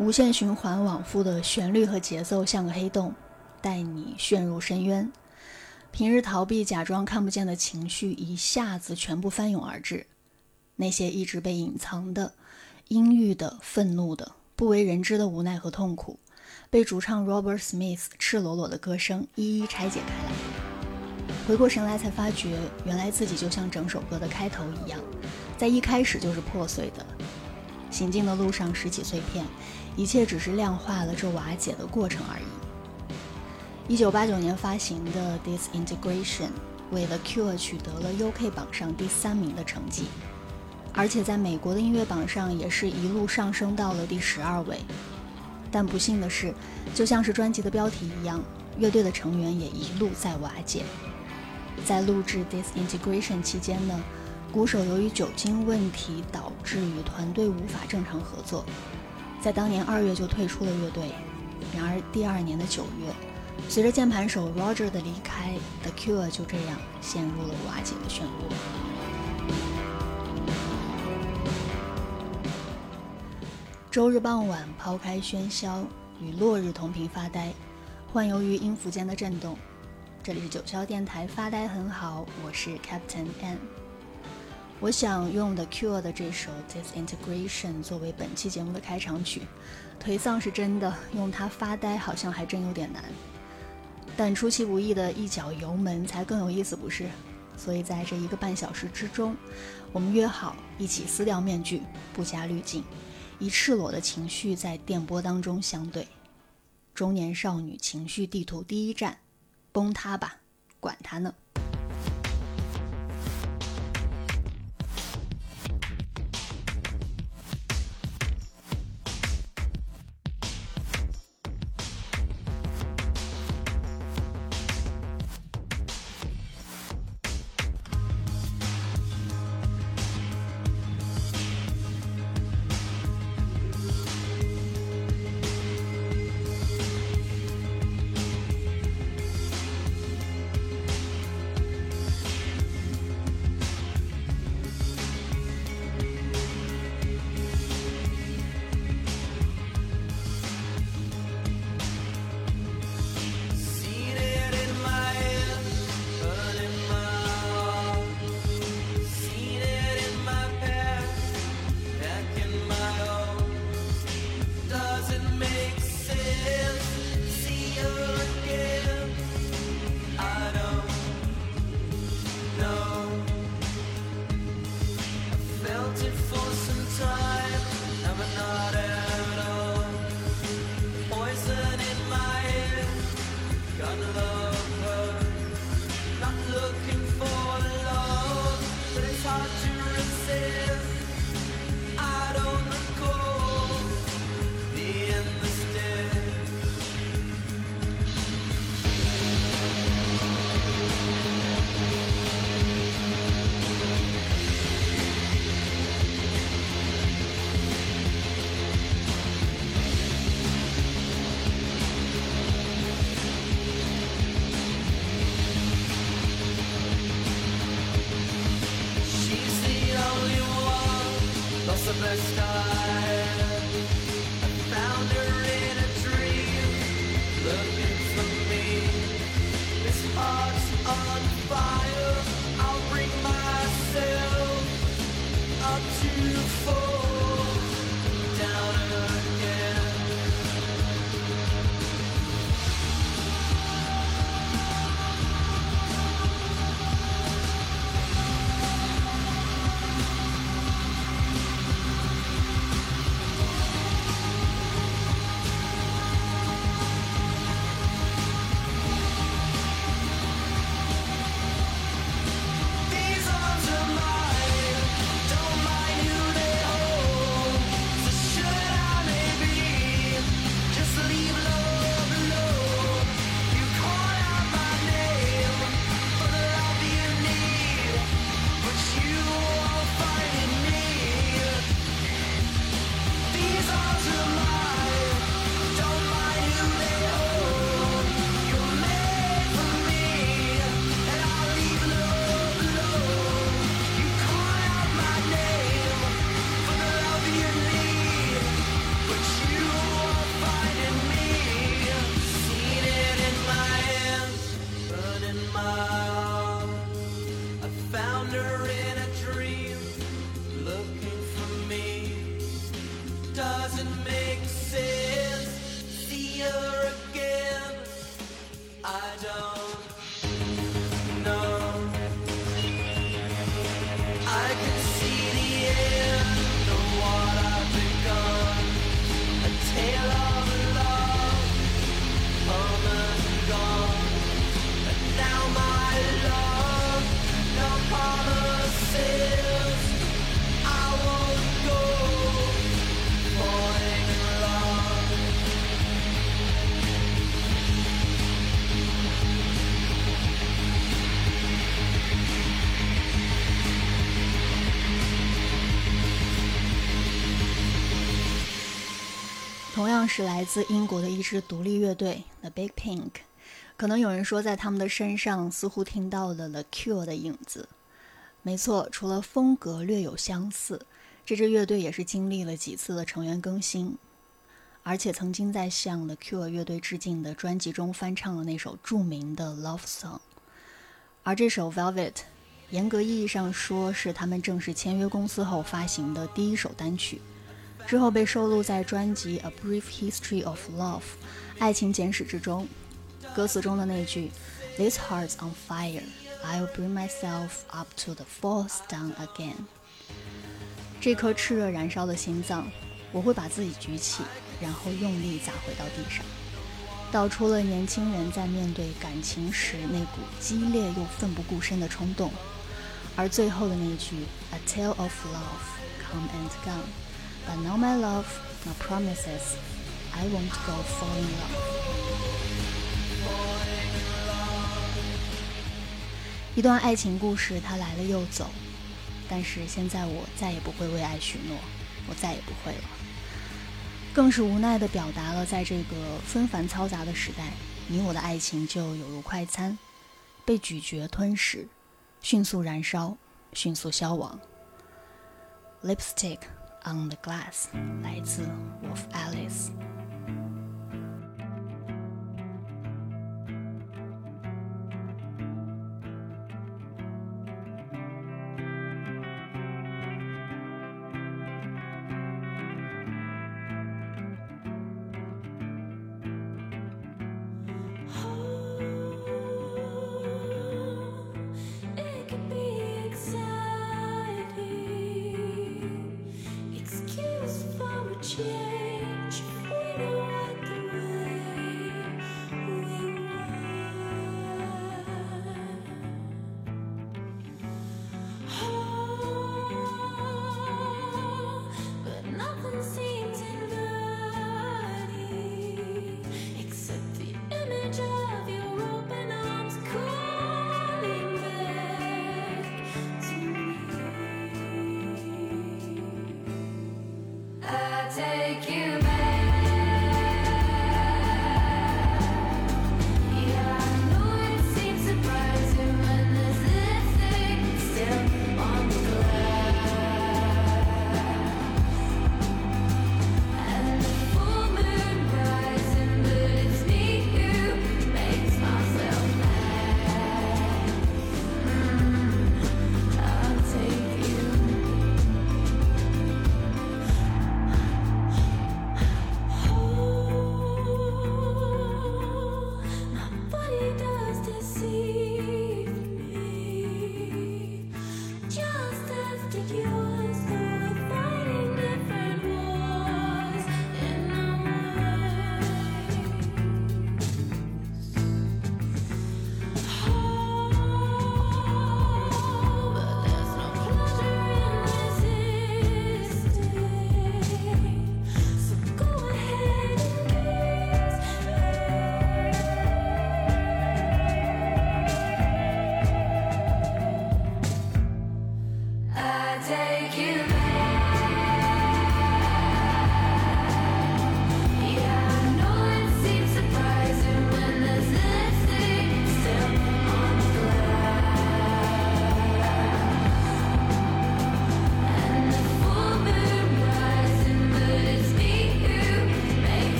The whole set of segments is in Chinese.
无限循环往复的旋律和节奏像个黑洞，带你陷入深渊。平日逃避、假装看不见的情绪一下子全部翻涌而至，那些一直被隐藏的、阴郁的、愤怒的、不为人知的无奈和痛苦，被主唱 Robert Smith 赤裸裸的歌声一一拆解开来。回过神来，才发觉原来自己就像整首歌的开头一样，在一开始就是破碎的。行进的路上拾起碎片。一切只是量化了这瓦解的过程而已。一九八九年发行的《Disintegration》为了 Cure 取得了 UK 榜上第三名的成绩，而且在美国的音乐榜上也是一路上升到了第十二位。但不幸的是，就像是专辑的标题一样，乐队的成员也一路在瓦解。在录制《Disintegration》期间呢，鼓手由于酒精问题导致与团队无法正常合作。在当年二月就退出了乐队，然而第二年的九月，随着键盘手 Roger 的离开，The Cure 就这样陷入了瓦解的漩涡。周日傍晚，抛开喧嚣，与落日同频发呆，幻游于音符间的震动。这里是九霄电台，发呆很好，我是 Captain N。我想用 The Cure 的这首 Disintegration 作为本期节目的开场曲，颓丧是真的，用它发呆好像还真有点难。但出其不意的一脚油门才更有意思，不是？所以在这一个半小时之中，我们约好一起撕掉面具，不加滤镜，以赤裸的情绪在电波当中相对。中年少女情绪地图第一站，崩塌吧，管他呢。是来自英国的一支独立乐队 The Big Pink，可能有人说在他们的身上似乎听到了 The Cure 的影子。没错，除了风格略有相似，这支乐队也是经历了几次的成员更新，而且曾经在向 The Cure 乐队致敬的专辑中翻唱了那首著名的 Love Song。而这首 Velvet，严格意义上说是他们正式签约公司后发行的第一首单曲。之后被收录在专辑《A Brief History of Love》爱情简史之中。歌词中的那句 "This heart's on fire, I'll bring myself up to the falls down again"，这颗炽热燃烧的心脏，我会把自己举起，然后用力砸回到地上，道出了年轻人在面对感情时那股激烈又奋不顾身的冲动。而最后的那句 "A tale of love, come and gone." But No, my love, no promises. I won't go falling love. 一段爱情故事，它来了又走，但是现在我再也不会为爱许诺，我再也不会了。更是无奈地表达了，在这个纷繁嘈杂的时代，你我的爱情就犹如快餐，被咀嚼吞噬，迅速燃烧，迅速消亡。Lipstick。On the Glass 来自 Wolf Alice。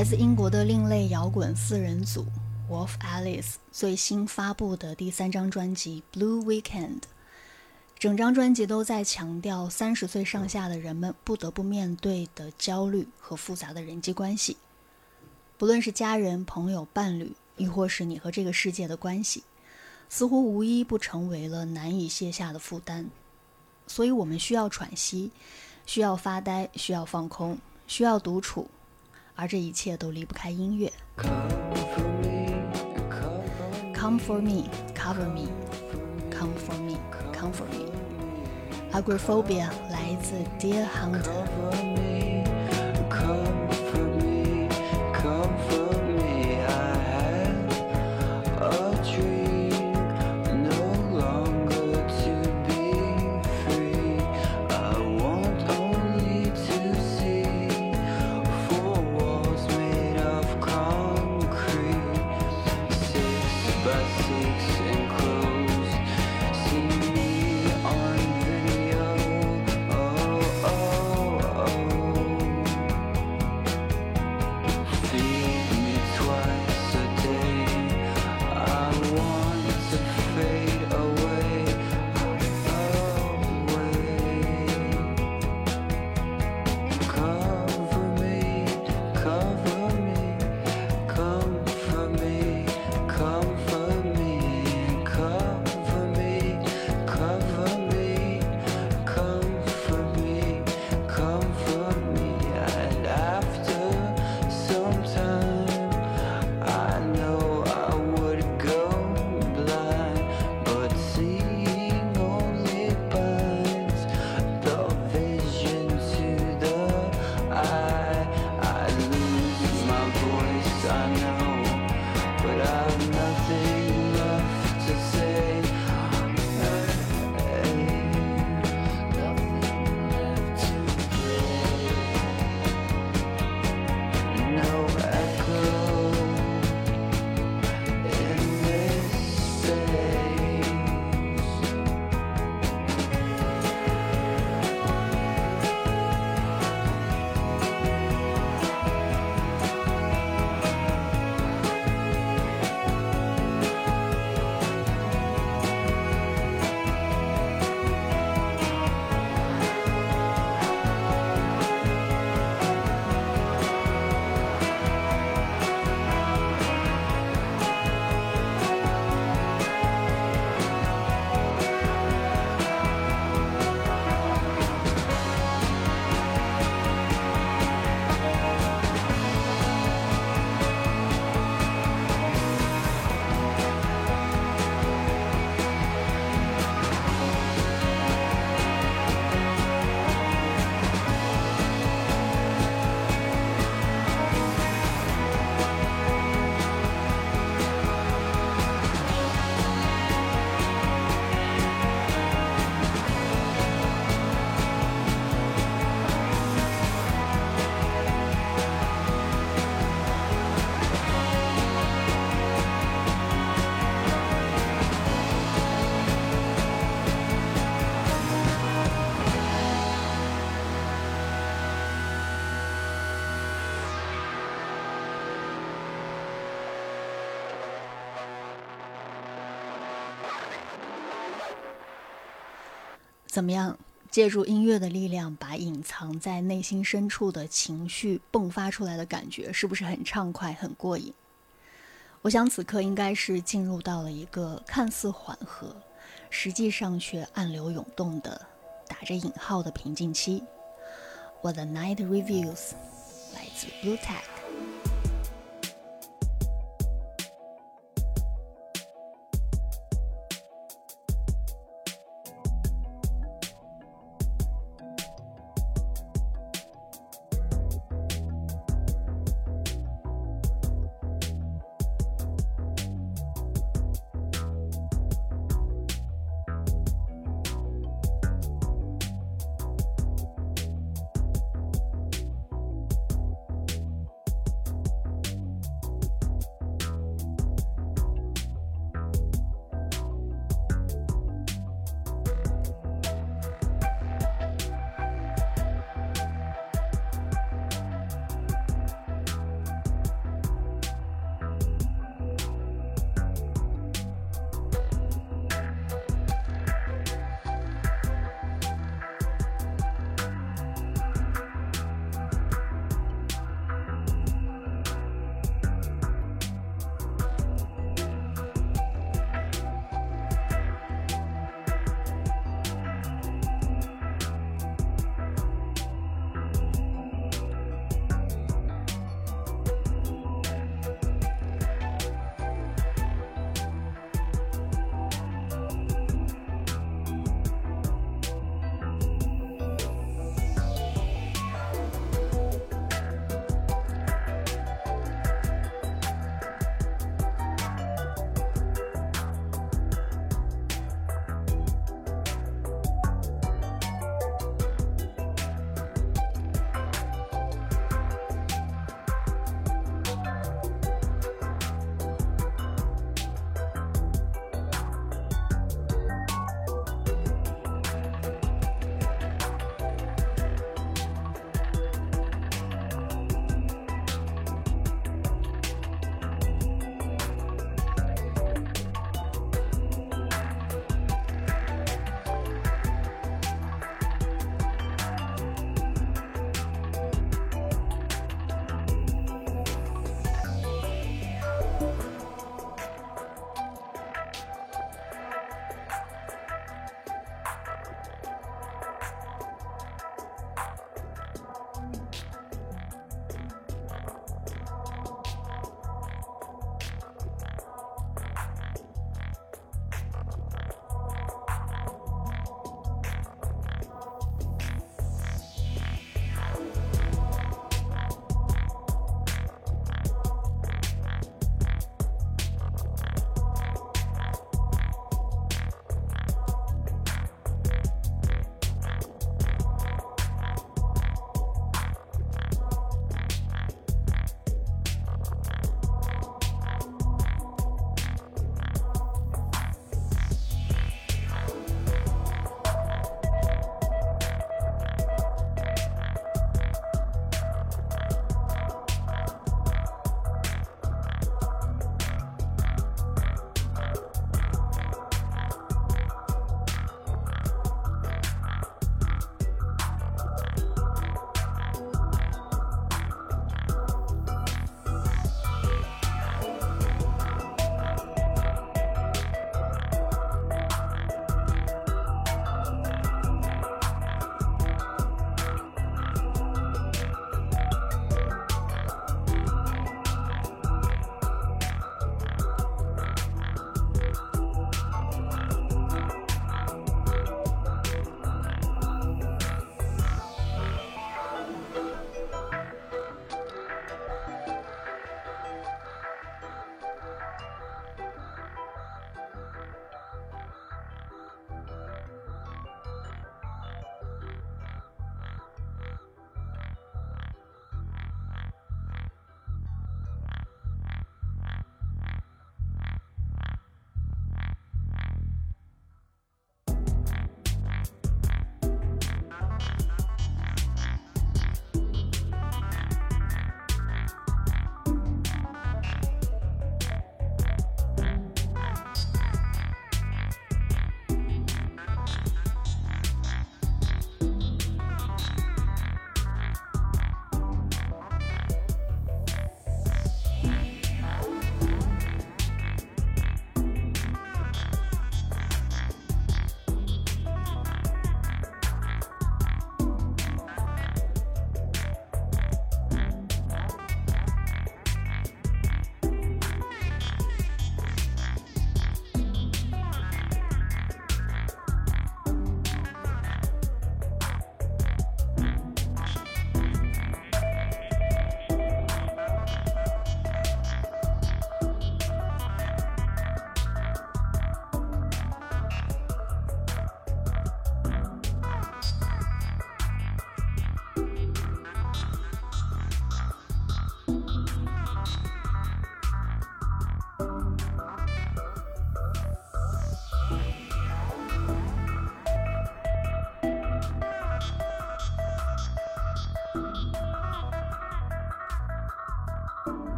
来自英国的另类摇滚四人组 Wolf Alice 最新发布的第三张专辑《Blue Weekend》。整张专辑都在强调三十岁上下的人们不得不面对的焦虑和复杂的人际关系，不论是家人、朋友、伴侣，亦或是你和这个世界的关系，似乎无一不成为了难以卸下的负担。所以我们需要喘息。需要发呆，需要放空，需要独处，而这一切都离不开音乐。Come for me, cover me, come for me, come for me. Agoraphobia 来自 Dear Hunter。怎么样？借助音乐的力量，把隐藏在内心深处的情绪迸发出来的感觉，是不是很畅快、很过瘾？我想此刻应该是进入到了一个看似缓和，实际上却暗流涌动的打着引号的平静期。我的 Night Reviews 来自 Blue Tech。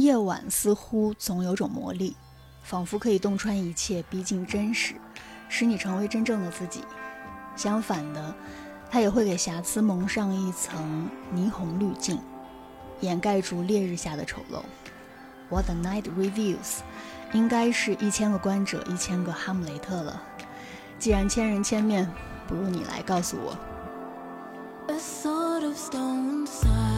夜晚似乎总有种魔力，仿佛可以洞穿一切，逼近真实，使你成为真正的自己。相反的，它也会给瑕疵蒙上一层霓虹滤镜，掩盖住烈日下的丑陋。What the night reveals，应该是一千个观者，一千个哈姆雷特了。既然千人千面，不如你来告诉我 sort of stone。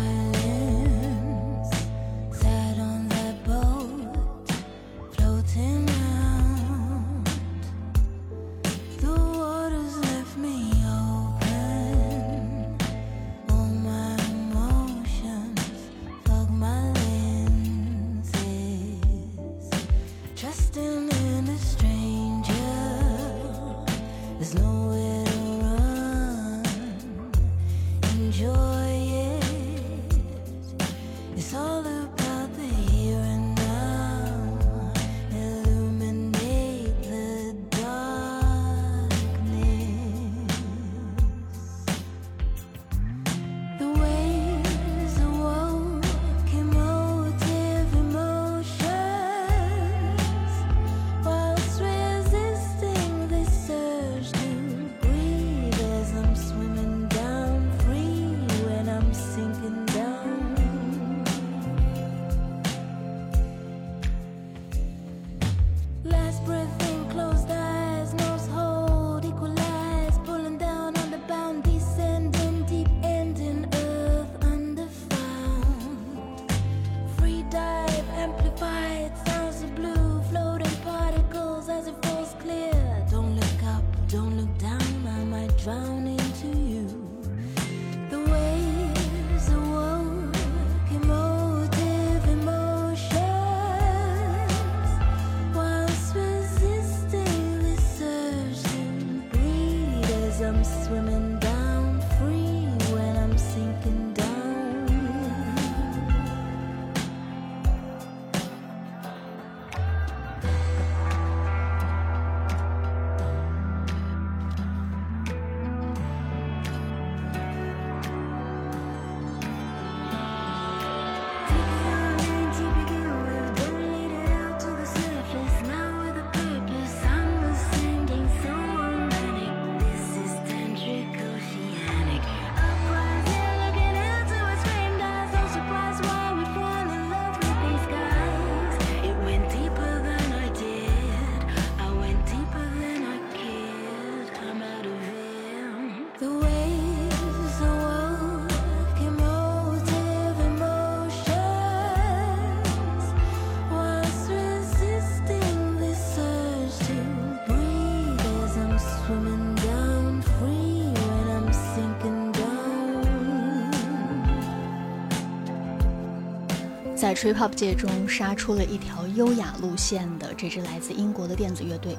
在 trip hop 界中杀出了一条优雅路线的这支来自英国的电子乐队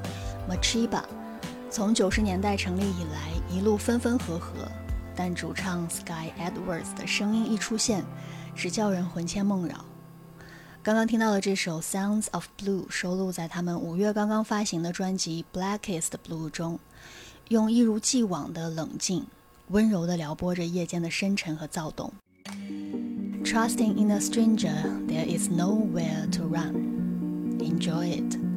Machiba，从九十年代成立以来，一路分分合合，但主唱 Sky Edwards 的声音一出现，只叫人魂牵梦绕。刚刚听到的这首 Sounds of Blue 收录在他们五月刚刚发行的专辑 Blackest Blue 中，用一如既往的冷静、温柔地撩拨着夜间的深沉和躁动。Trusting in a stranger, there is nowhere to run. Enjoy it.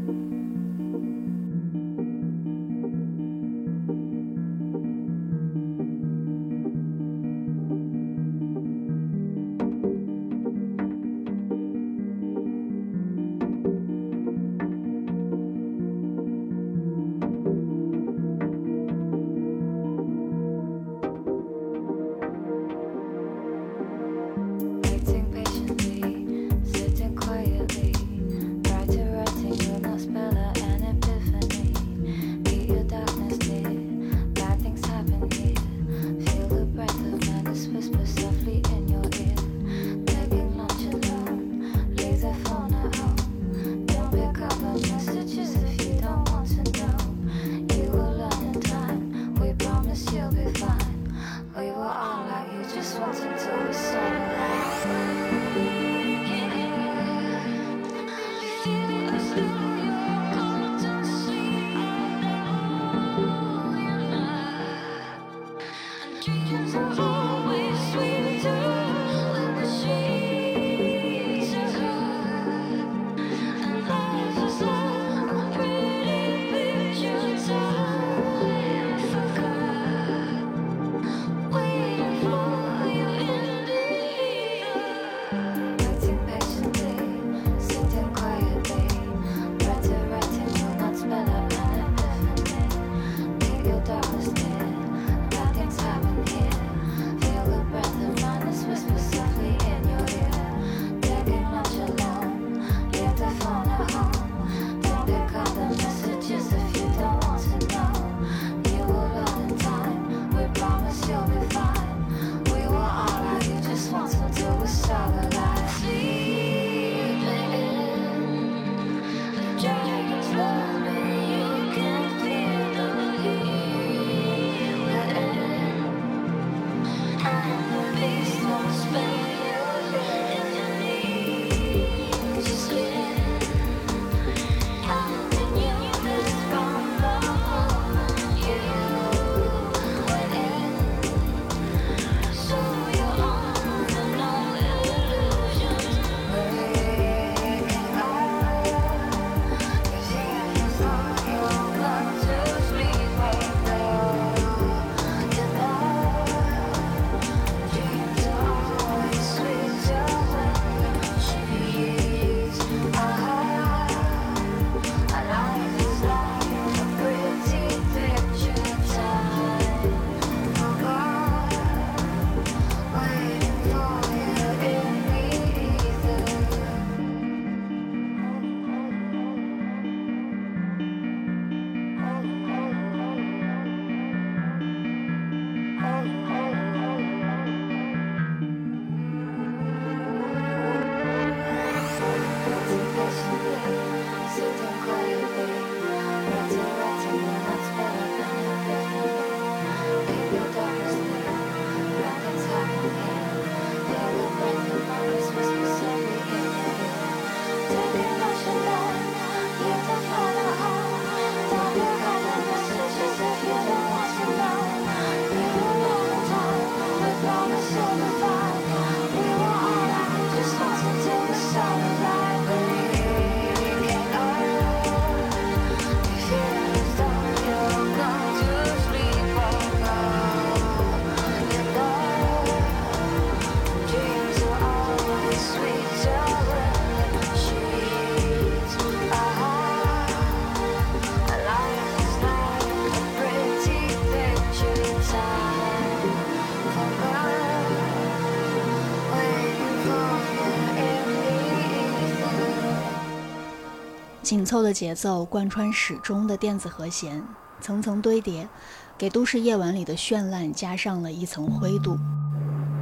凑的节奏贯穿始终的电子和弦，层层堆叠，给都市夜晚里的绚烂加上了一层灰度。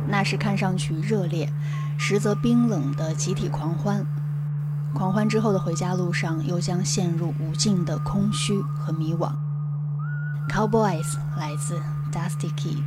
那是看上去热烈，实则冰冷的集体狂欢。狂欢之后的回家路上，又将陷入无尽的空虚和迷惘。Cowboys 来自 Dusty Kid。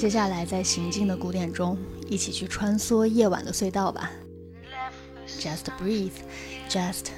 接下来，在行进的鼓点中，一起去穿梭夜晚的隧道吧。Just breathe, just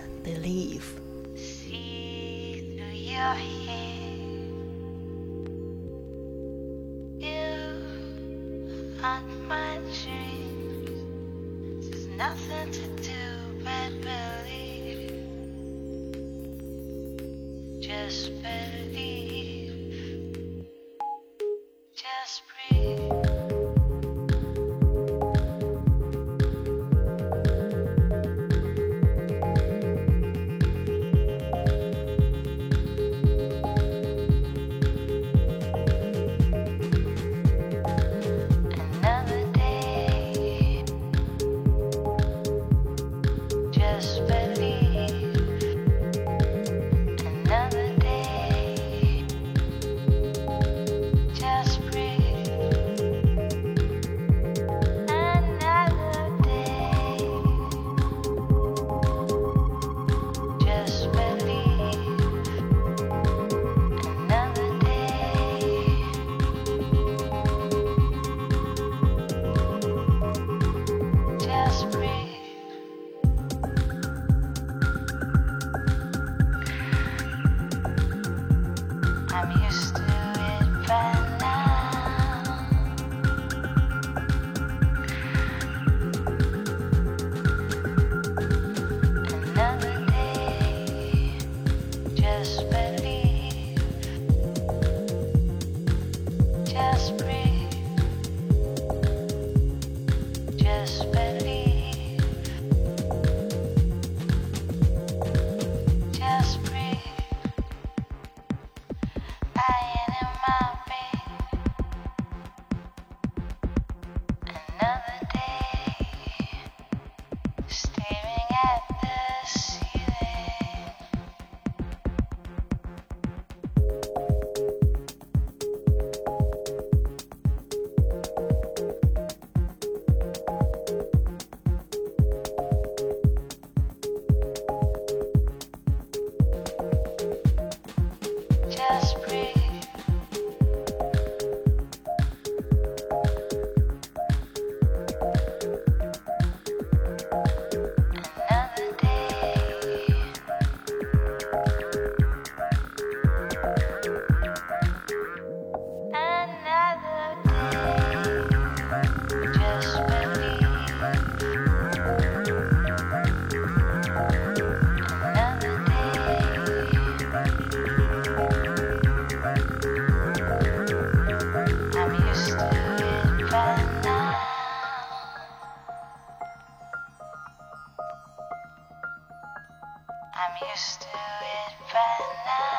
I'm used to it by now.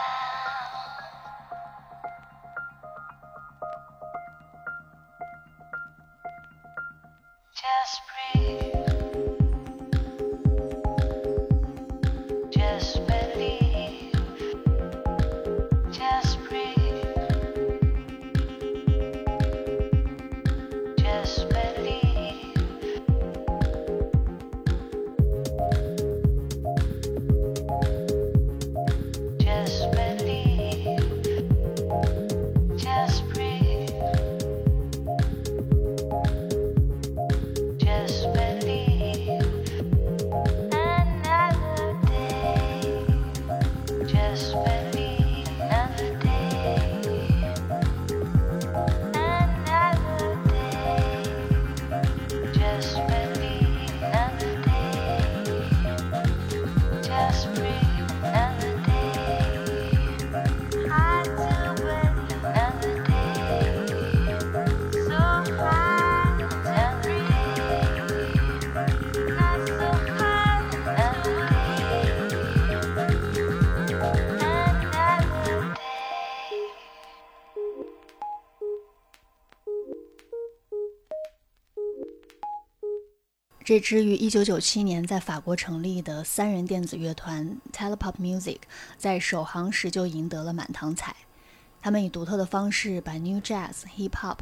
这支于1997年在法国成立的三人电子乐团 Telepop Music，在首航时就赢得了满堂彩。他们以独特的方式把 New Jazz、Hip Hop、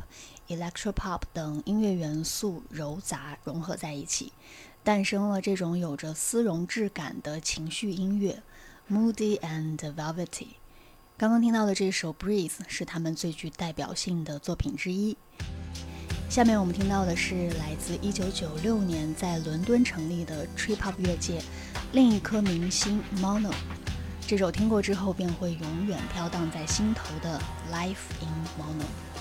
Electro Pop 等音乐元素糅杂融合在一起，诞生了这种有着丝绒质感的情绪音乐，Moody and Velvety。刚刚听到的这首《Breathe》是他们最具代表性的作品之一。下面我们听到的是来自1996年在伦敦成立的 Trip Hop 乐界另一颗明星 Mono。这首听过之后便会永远飘荡在心头的 Life in Mono。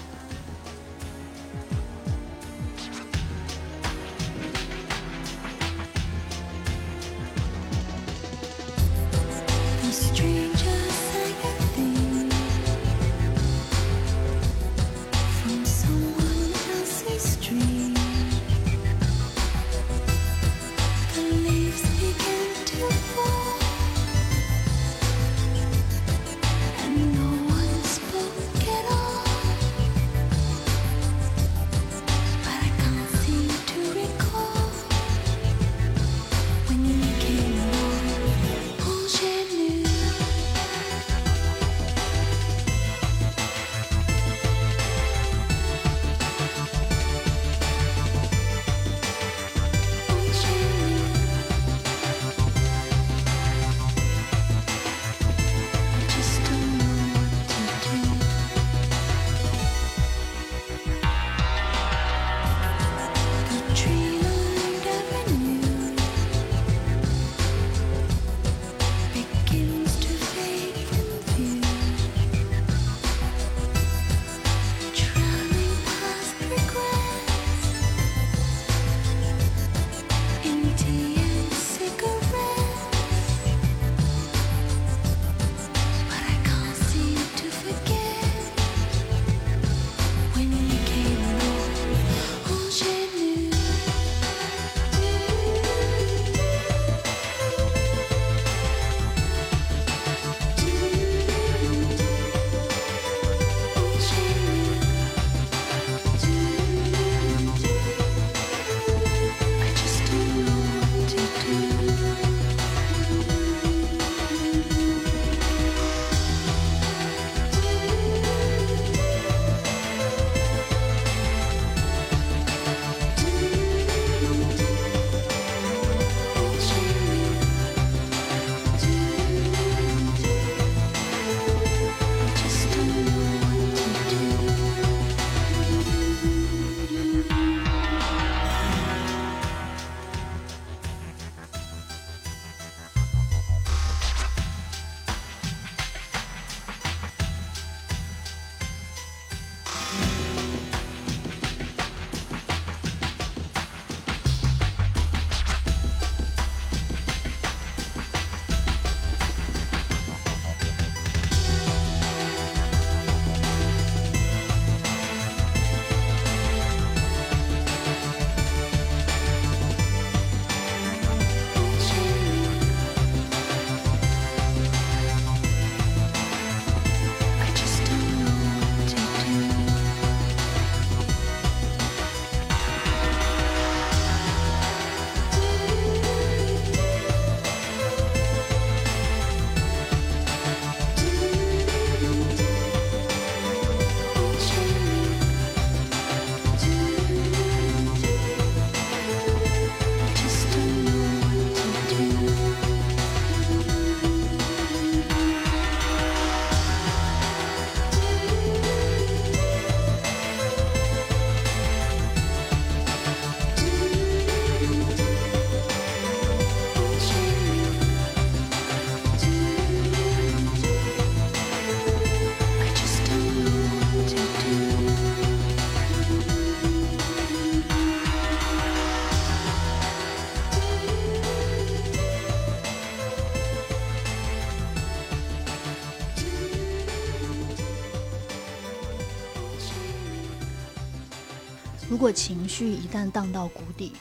如果情绪一旦荡到谷底，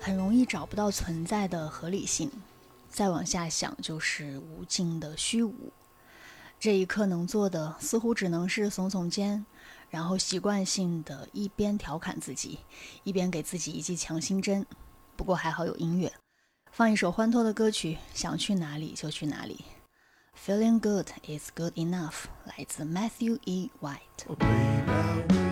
很容易找不到存在的合理性，再往下想就是无尽的虚无。这一刻能做的似乎只能是耸耸肩，然后习惯性的一边调侃自己，一边给自己一剂强心针。不过还好有音乐，放一首欢脱的歌曲，想去哪里就去哪里。Feeling good is good enough，来自 Matthew E. White。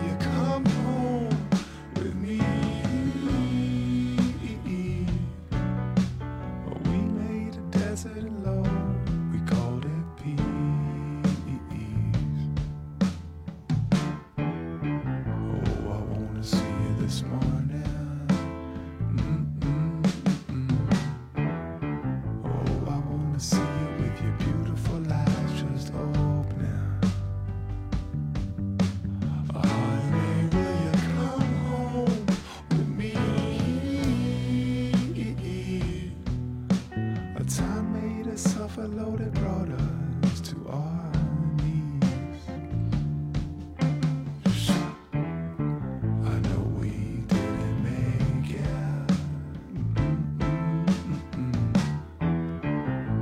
overloaded brought us to our knees. I know we didn't make it,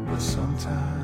but sometimes.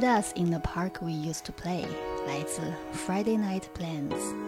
Meet us in the park we used to play. 来自 Friday Night Plans。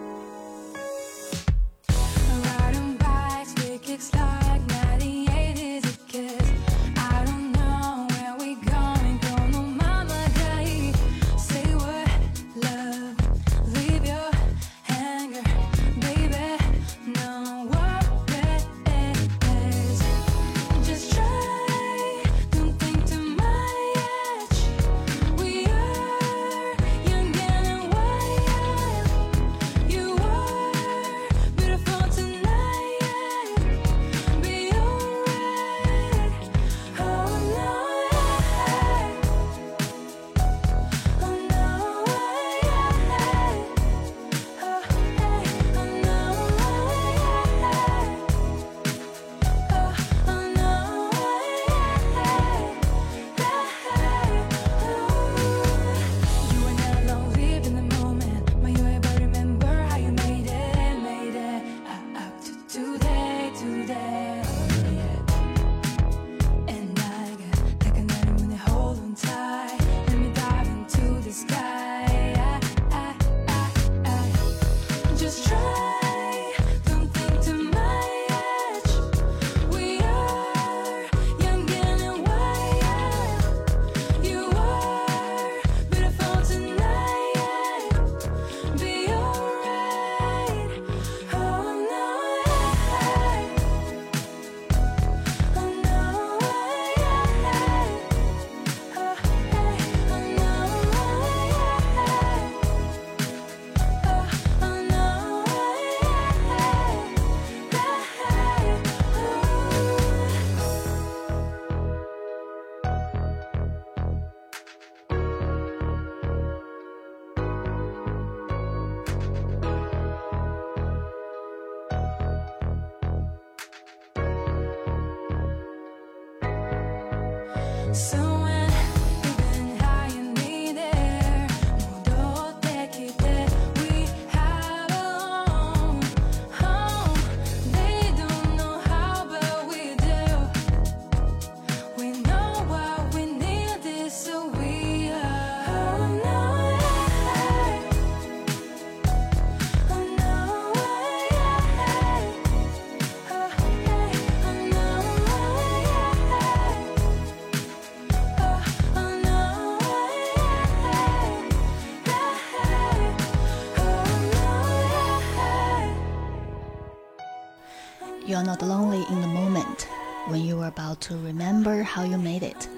You're not lonely in the moment when you are about to remember how you made it,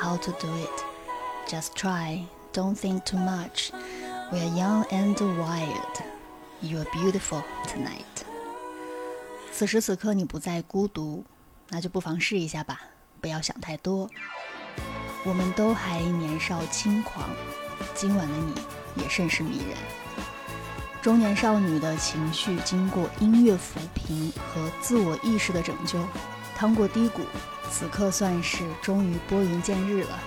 how to do it. Just try, don't think too much. We are young and wild. You are beautiful tonight. 此时此刻你不再孤独，那就不妨试一下吧，不要想太多。我们都还年少轻狂，今晚的你也甚是迷人。 中年少女的情绪经过音乐抚平和自我意识的拯救，趟过低谷，此刻算是终于拨云见日了。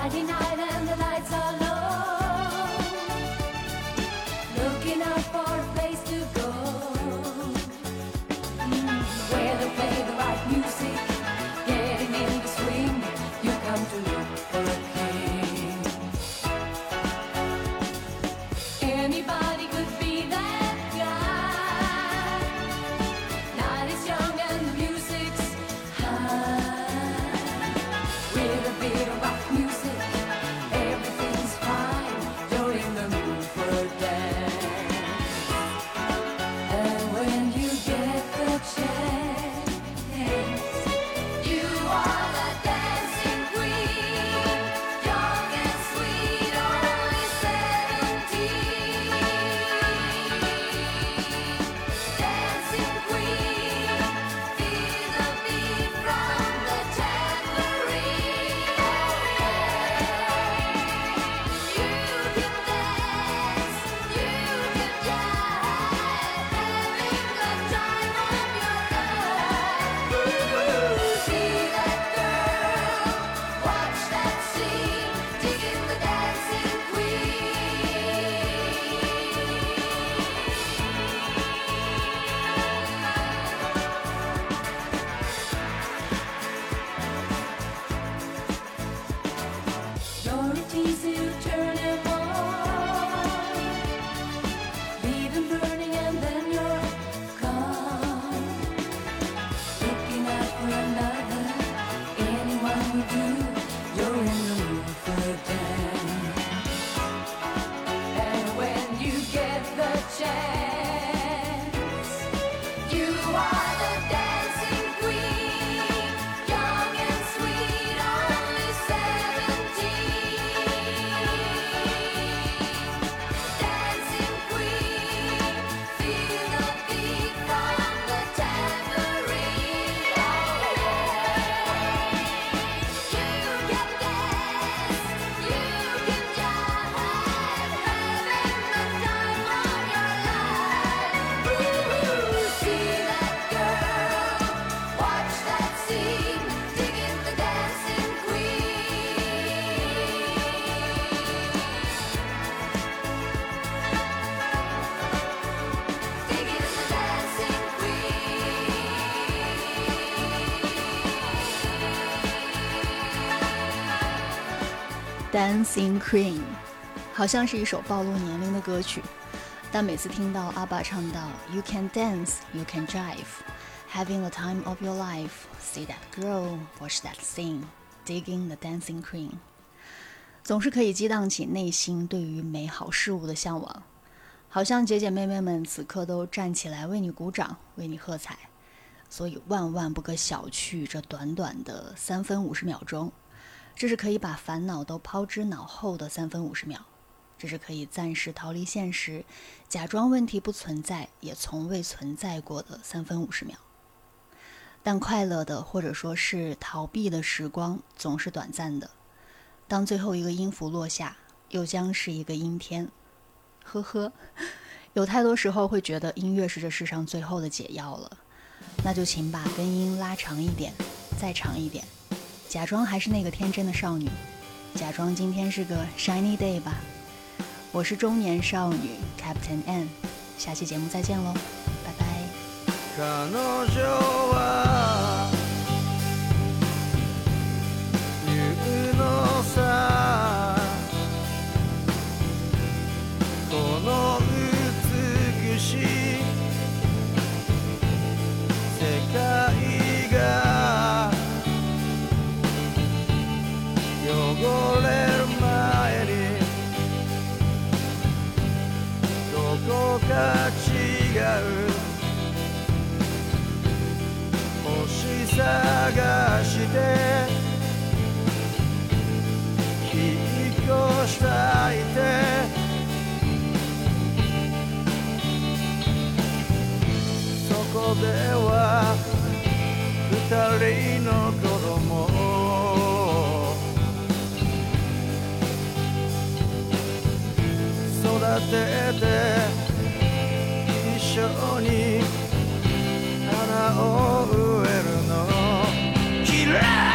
i Friday night. Dancing Queen，好像是一首暴露年龄的歌曲，但每次听到阿爸唱到 You can dance, you can drive, having the time of your life, see that girl, watch that scene, digging the dancing queen，总是可以激荡起内心对于美好事物的向往，好像姐姐妹妹们此刻都站起来为你鼓掌，为你喝彩，所以万万不可小觑这短短的三分五十秒钟。这是可以把烦恼都抛之脑后的三分五十秒，这是可以暂时逃离现实，假装问题不存在，也从未存在过的三分五十秒。但快乐的，或者说是逃避的时光，总是短暂的。当最后一个音符落下，又将是一个阴天。呵呵，有太多时候会觉得音乐是这世上最后的解药了，那就请把根音拉长一点，再长一点。假装还是那个天真的少女，假装今天是个 shiny day 吧。我是中年少女 Captain N，下期节目再见喽，拜拜。彼女は言うのさこの美しい か違う星探して引っ越したいって。そこでは二人の子供育てて所に花を植えるの。嫌い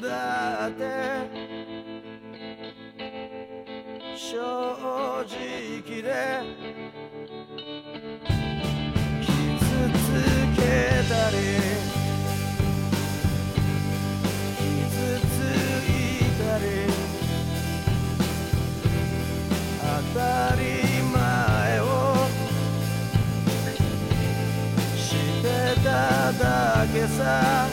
だって正直で傷つけたり傷ついたり当たり前をしてただけさ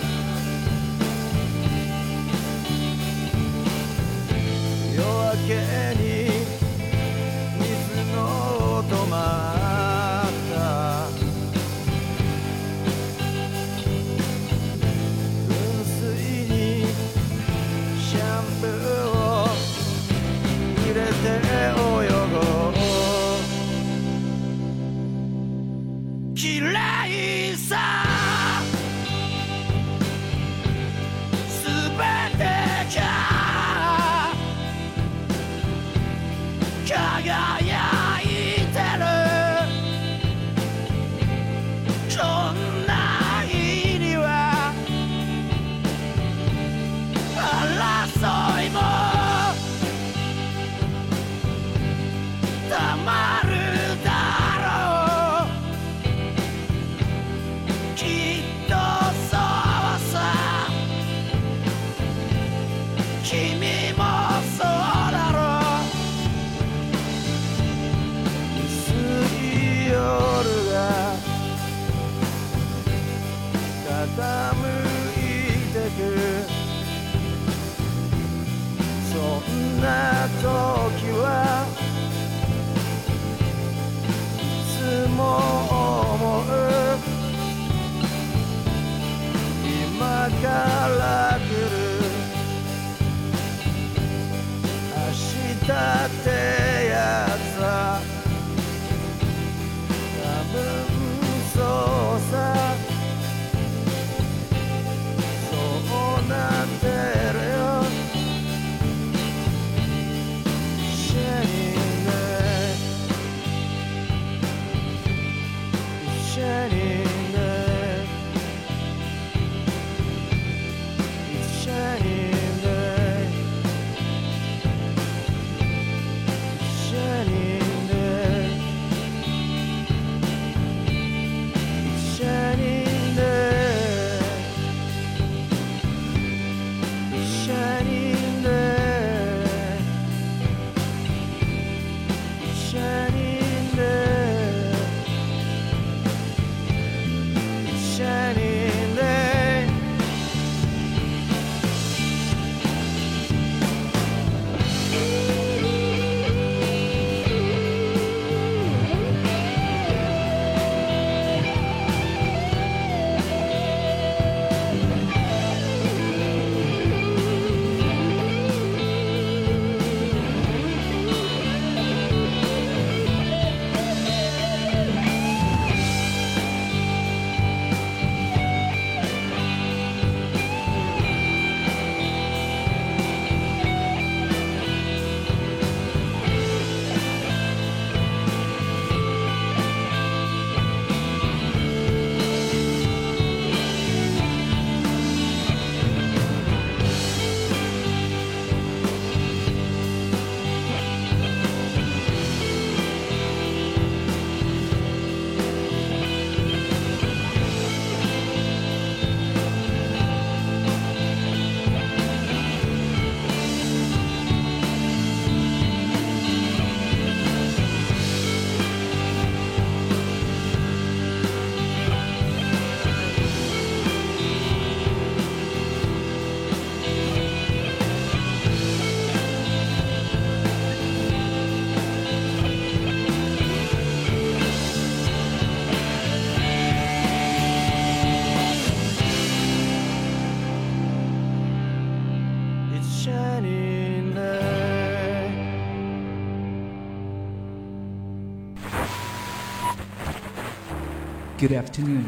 Good afternoon.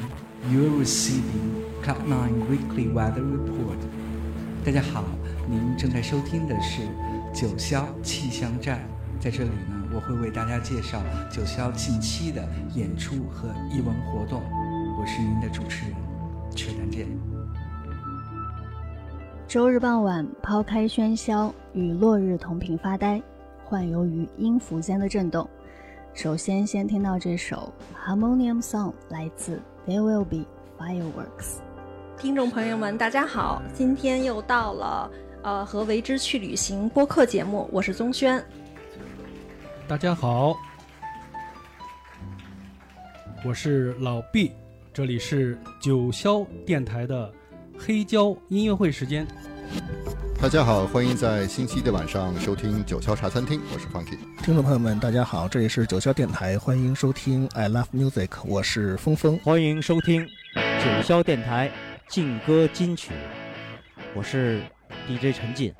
You are receiving Cloud9 Weekly Weather Report. 大家好，您正在收听的是九霄气象站。在这里呢，我会为大家介绍九霄近期的演出和艺文活动。我是您的主持人曲丹健。周日傍晚，抛开喧嚣，与落日同频发呆，幻游于音符间的震动。首先，先听到这首《Harmonium Song》，来自 There Will Be Fireworks。听众朋友们，大家好！今天又到了呃和为之去旅行播客节目，我是宗轩。大家好，我是老毕。这里是九霄电台的黑胶音乐会时间。大家好，欢迎在星期一的晚上收听九霄茶餐厅，我是 Funky。听众朋友们，大家好，这里是九霄电台，欢迎收听 I Love Music，我是峰峰。欢迎收听九霄电台劲歌金曲，我是 DJ 陈进。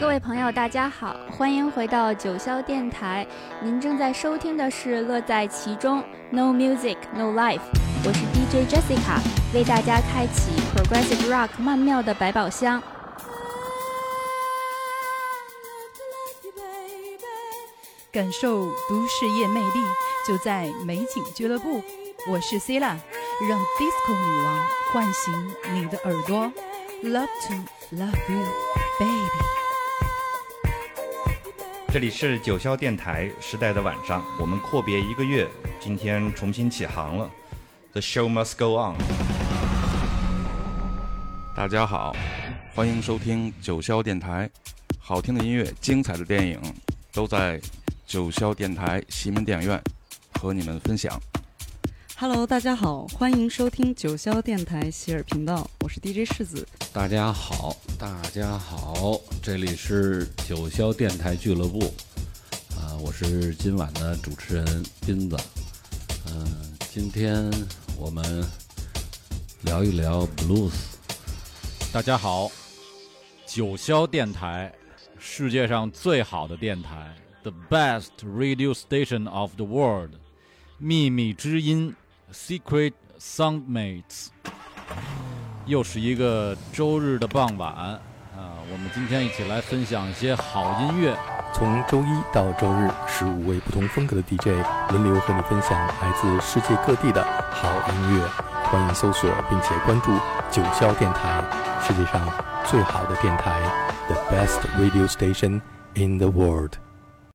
各位朋友，大家好，欢迎回到九霄电台。您正在收听的是《乐在其中》，No Music No Life。我是 DJ Jessica，为大家开启 Progressive Rock 曼妙的百宝箱。感受都市夜魅力，就在美景俱乐部。我是 Cila，让 Disco 女王唤醒你的耳朵。Love to love you, baby。这里是九霄电台时代的晚上，我们阔别一个月，今天重新起航了。The show must go on。大家好，欢迎收听九霄电台，好听的音乐、精彩的电影都在九霄电台西门电影院和你们分享。Hello，大家好，欢迎收听九霄电台喜尔频道，我是 DJ 世子。大家好，大家好，这里是九霄电台俱乐部，啊、我是今晚的主持人斌子，嗯、今天我们聊一聊 blues。大家好，九霄电台，世界上最好的电台，The best radio station of the world，秘密之音，Secret Soundmates。又是一个周日的傍晚啊，我们今天一起来分享一些好音乐。从周一到周日，十五位不同风格的 DJ 轮流和你分享来自世界各地的好音乐。欢迎搜索并且关注九霄电台，世界上最好的电台，The best radio station in the world。